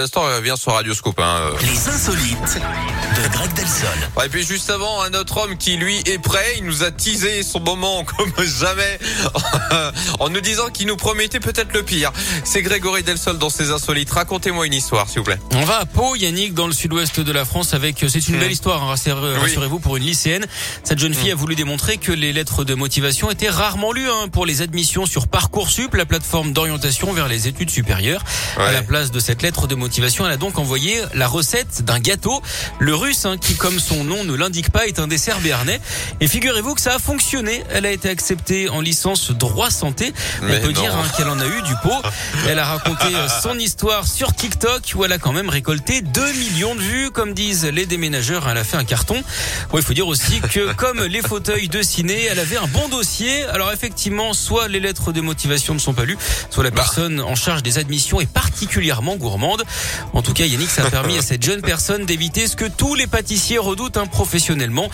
L'instant elle vient sur Radioscope. Hein. Les insolites de Greg Delsol. Ouais, et puis juste avant, un autre homme qui lui est prêt, il nous a teasé son moment comme jamais en nous disant qu'il nous promettait peut-être le pire. C'est Grégory Delsol dans ses insolites. Racontez-moi une histoire, s'il vous plaît. On va à Pau, Yannick, dans le sud-ouest de la France avec, c'est une Hmm. belle histoire, hein, Oui. rassurez-vous, pour une lycéenne. Cette jeune Hmm. fille a voulu démontrer que les lettres de motivation étaient rarement lues hein, pour les admissions sur Parcoursup, la plateforme d'orientation vers les études supérieures. À Ouais. la place de cette lettre de motivation, elle a donc envoyé la recette d'un gâteau, le russe, hein, qui, comme son nom ne l'indique pas, est un dessert béarnais. Et figurez-vous que ça a fonctionné. Elle a été acceptée en licence droit santé. Mais On peut non. dire hein, qu'elle en a eu du pot. Elle a raconté euh, son histoire sur TikTok où elle a quand même récolté 2 millions de vues, comme disent les déménageurs. Elle a fait un carton. Bon, il faut dire aussi que comme les fauteuils de ciné, elle avait un bon dossier. Alors effectivement, soit les lettres de motivation ne sont pas lues, soit la Bah. personne en charge des admissions est particulièrement gourmande. En tout cas, Yannick, ça a permis à cette jeune personne d'éviter ce que tous les pâtissiers redoutent hein, professionnellement,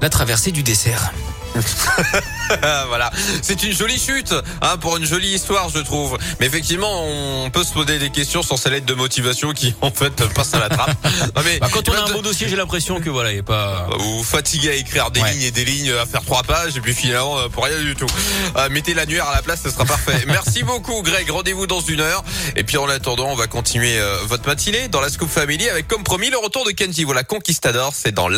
la traversée du dessert. voilà, c'est une jolie chute, hein, pour une jolie histoire, je trouve. Mais effectivement, on peut se poser des questions sur ces lettres de motivation qui, en fait, passent à la trappe. Non, mais Bah, quand on a un bon dossier, j'ai l'impression que voilà, il n'y a pas... ou fatigué à écrire des Ouais. lignes et des lignes, à faire trois pages, et puis finalement, euh, pour rien du tout. Euh, mettez l'annuaire à la place, ce sera parfait. Merci beaucoup, Greg. Rendez-vous dans une heure. Et puis en attendant, on va continuer euh, votre matinée dans la Scoop Family avec, comme promis, le retour de Kenji. Voilà, Conquistador, c'est dans